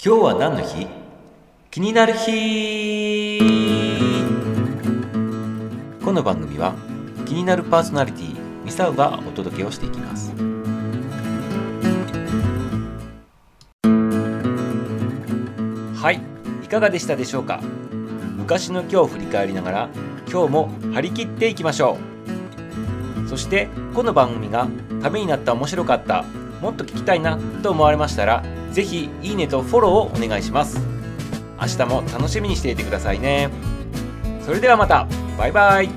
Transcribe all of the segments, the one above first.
今日は何の日？気になる日。この番組は気になるパーソナリティミサウがお届けをしていきます。はい。いかがでしたでしょうか？昔の今日を振り返りながら今日も張り切っていきましょう。そしてこの番組がためになった面白かったもっと聞きたいなと思われましたらぜひいいねとフォローをお願いします。明日も楽しみにしていてくださいね。それではまた。バイバイ。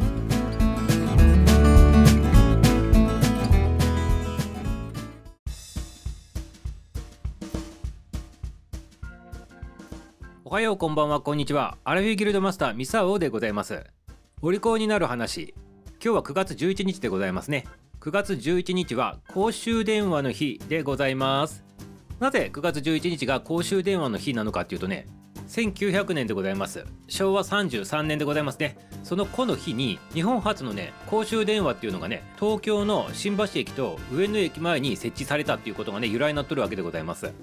おはようこんばんは。こんにちは。アラフィギルドマスターミサオでございます。お利口になる話。今日は9月11日でございますね。9月11日は公衆電話の日でございます。なぜ9月11日が公衆電話の日なのかっていうとね1900年でございます。昭和33年でございますね。そのこの日に日本初のね公衆電話っていうのがね東京の新橋駅と上野駅前に設置されたっていうことがね由来になっとるわけでございます。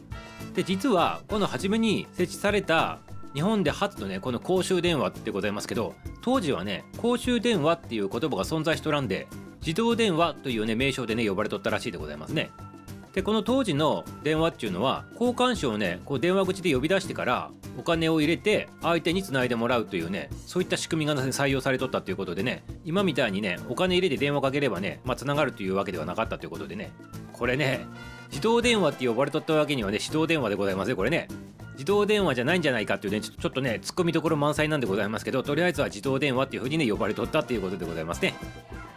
で実はこの初めに設置された日本で初のねこの公衆電話ってございますけど当時はね公衆電話っていう言葉が存在しとらんで自動電話というね名称でね呼ばれとったらしいでございますね。でこの当時の電話っていうのは交換手をねこう電話口で呼び出してからお金を入れて相手につないでもらうというねそういった仕組みが、ね、採用されとったということでね今みたいにねお金入れて電話かければねまあつながるというわけではなかったということでねこれね自動電話って呼ばれとったわけにはね手動電話でございますよこれね。自動電話じゃないんじゃないかっていうねちょっとね突っ込みどころ満載なんでございますけどとりあえずは自動電話っていうふうにね呼ばれとったっていうことでございますね。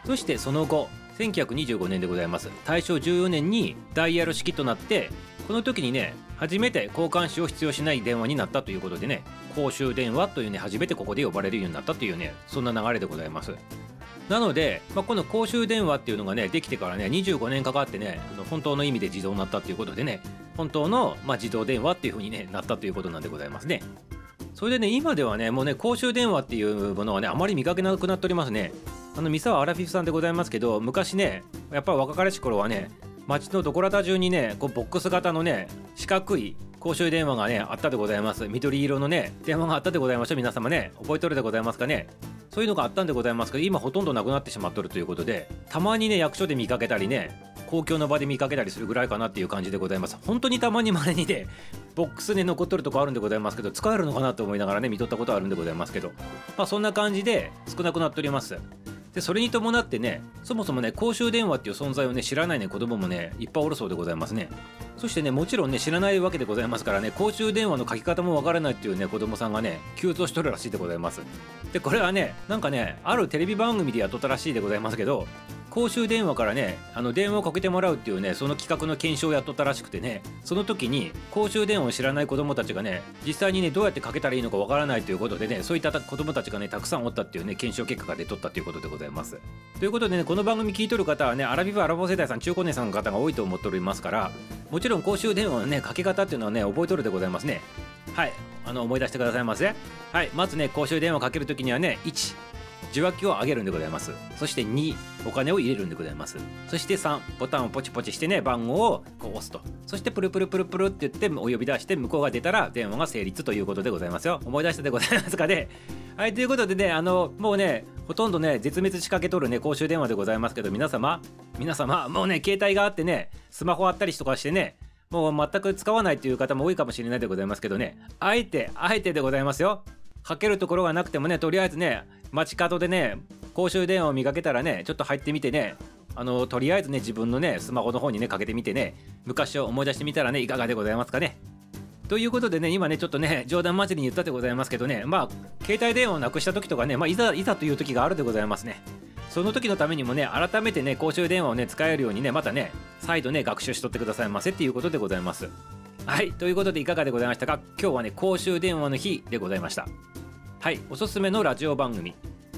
そしてその後1925年でございます。大正14年にダイヤル式となってこの時にね初めて交換手を必要しない電話になったということでね公衆電話というね初めてここで呼ばれるようになったというねそんな流れでございます。なので、まあ、この公衆電話っていうのがねできてからね25年かかってねあの本当の意味で自動になったっていうことでね本当の、まあ、自動電話っていう風に、ね、なったということなんでございますね。それでね今ではねもうね公衆電話っていうものはねあまり見かけなくなっておりますね。あの三沢アラフィフさんでございますけど昔ねやっぱ若かりし頃はね街のどこらた中にねこうボックス型のね四角い公衆電話がねあったでございます。緑色のね電話があったでございましょう皆様ね覚えとるでございますかね。そういうのがあったんでございますけど今ほとんどなくなってしまっとるということでたまにね役所で見かけたりね公共の場で見かけたりするぐらいかなっていう感じでございます。本当にたまにまれにねボックスで残っとるとこあるんでございますけど使えるのかなと思いながらね見とったことあるんでございますけどまあそんな感じで少なくなっております。でそれに伴ってねそもそもね公衆電話っていう存在をね知らないね子供もねいっぱいおるそうでございますね。そしてねもちろんね知らないわけでございますからね公衆電話の書き方もわからないっていうね子供さんがね急増しとるらしいでございます。でこれはねなんかねあるテレビ番組でやっとったらしいでございますけど公衆電話からねあの電話をかけてもらうっていうねその企画の検証をやっとったらしくてねその時に公衆電話を知らない子供たちがね実際にねどうやってかけたらいいのかわからないということでねそういった子供たちがねたくさんおったっていうね検証結果が出とったということでございます。ということでねこの番組聞いとる方はねアラビブアラボ世代さん中高年さんの方が多いと思っておりますからもちろん公衆電話のねかけ方っていうのはね覚えとるでございますね。はい。あの思い出してくださいませ。はい。まずね公衆電話かけるときにはね1受話器を上げるんでございます。そして2お金を入れるんでございます。そして3ボタンをポチポチしてね番号をこう押すと。そしてプルプルプルプルって言ってお呼び出して向こうが出たら電話が成立ということでございますよ。思い出したでございますかね。はいということでねあのもうねほとんどね絶滅しかけとるね公衆電話でございますけど皆様皆様もうね携帯があってねスマホあったりとかしてねもう全く使わないという方も多いかもしれないでございますけどね。あえてあえてでございますよ。かけるところがなくてもねとりあえずね街角でね公衆電話を見かけたらねちょっと入ってみてねあのとりあえずね自分のねスマホの方にねかけてみてね昔を思い出してみたらねいかがでございますかね。ということでね今ねちょっとね冗談交じりに言ったでございますけどねまあ携帯電話をなくした時とかねまあいざいざという時があるでございますね。その時のためにもね改めてね公衆電話をね使えるようにねまたね再度ね学習しとってくださいませっていうことでございます。はいということでいかがでございましたか？今日はね公衆電話の日でございました。はいおすすめのラジオ番組。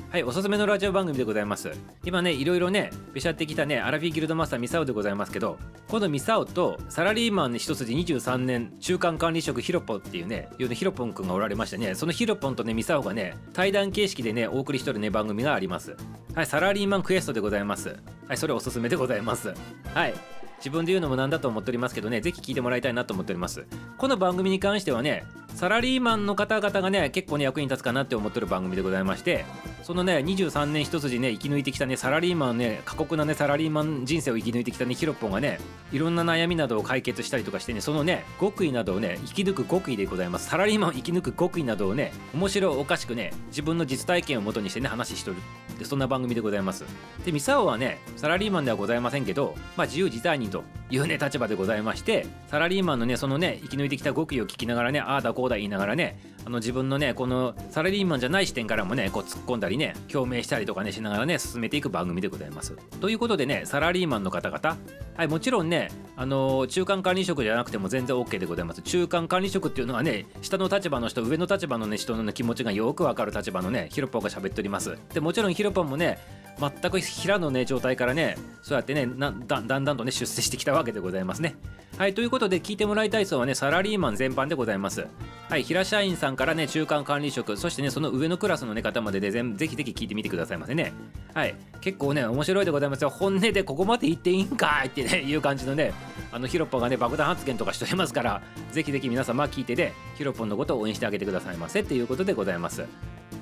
はいおすすめのラジオ番組でございます。今ねいろいろねべしゃってきたねアラフィギルドマスターミサオでございますけどこのミサオとサラリーマン一筋23年中間管理職ヒロポンっていうねいうヒロポンくんがおられましてねそのヒロポンとねミサオがね対談形式でねお送りしとるね番組があります。はいサラリーマンクエストでございます。はいそれおすすめでございます。はい自分で言うのもなんだと思っておりますけどねぜひ聞いてもらいたいなと思っております。この番組に関してはねサラリーマンの方々がね結構ね役に立つかなって思ってる番組でございましてそのね23年一筋ね生き抜いてきたねサラリーマンね過酷なねサラリーマン人生を生き抜いてきたねヒロッポンがねいろんな悩みなどを解決したりとかしてねそのね極意などをね生き抜く極意でございます。サラリーマンを生き抜く極意などをね面白おかしくね自分の実体験をもとにしてね話しとる。でそんな番組でございます。でミサオはねサラリーマンではございませんけどまあ自由自在にというね立場でございましてサラリーマンのねそのね生き抜いてきた極意を聞きながらねああだこうだ言いながらねあの自分のねこのサラリーマンじゃない視点からもねこう突っ込んだりね共鳴したりとかねしながらね進めていく番組でございます。ということでねサラリーマンの方々はいもちろんねあの中間管理職じゃなくても全然 OK でございます。中間管理職っていうのはね下の立場の人上の立場のね人の、気持ちがよくわかる立場のねヒロポンが喋っております。でもちろんヒロポンもね全く平のね状態からねそうやってねだだんだんとね出世してきたわけでございますね。はいということで聞いてもらいたい層はねサラリーマン全般でございます。はい平社員さんからね中間管理職そしてねその上のクラスの、ね、方まででぜぜひぜひ聞いてみてくださいませね。はい結構ね面白いでございますよ。本音でここまで言っていいんかいってね いう感じのねあのヒロポがね爆弾発言とかしておりますからぜひぜひ皆様聞いてでヒロポンのことを応援してあげてくださいませっていうことでございます。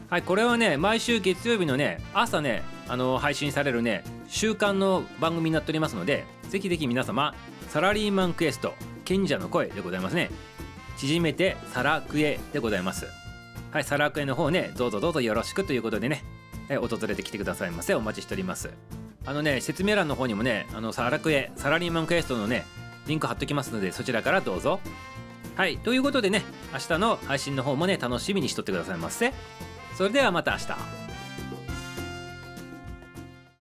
はいこれはね毎週月曜日のね朝ねあの配信されるね週間の番組になっておりますのでぜひぜひ皆様サラリーマンクエスト賢者の声でございますね。縮めてサラクエでございます。はいサラクエの方ねどうぞどうぞよろしくということでね。え訪れてきてくださいませ。お待ちしております。あのね説明欄の方にもねあのサラクエサラリーマンクエストのねリンク貼っときますのでそちらからどうぞ。はいということでね明日の配信の方もね楽しみにしとってくださいませ。それではまた明日。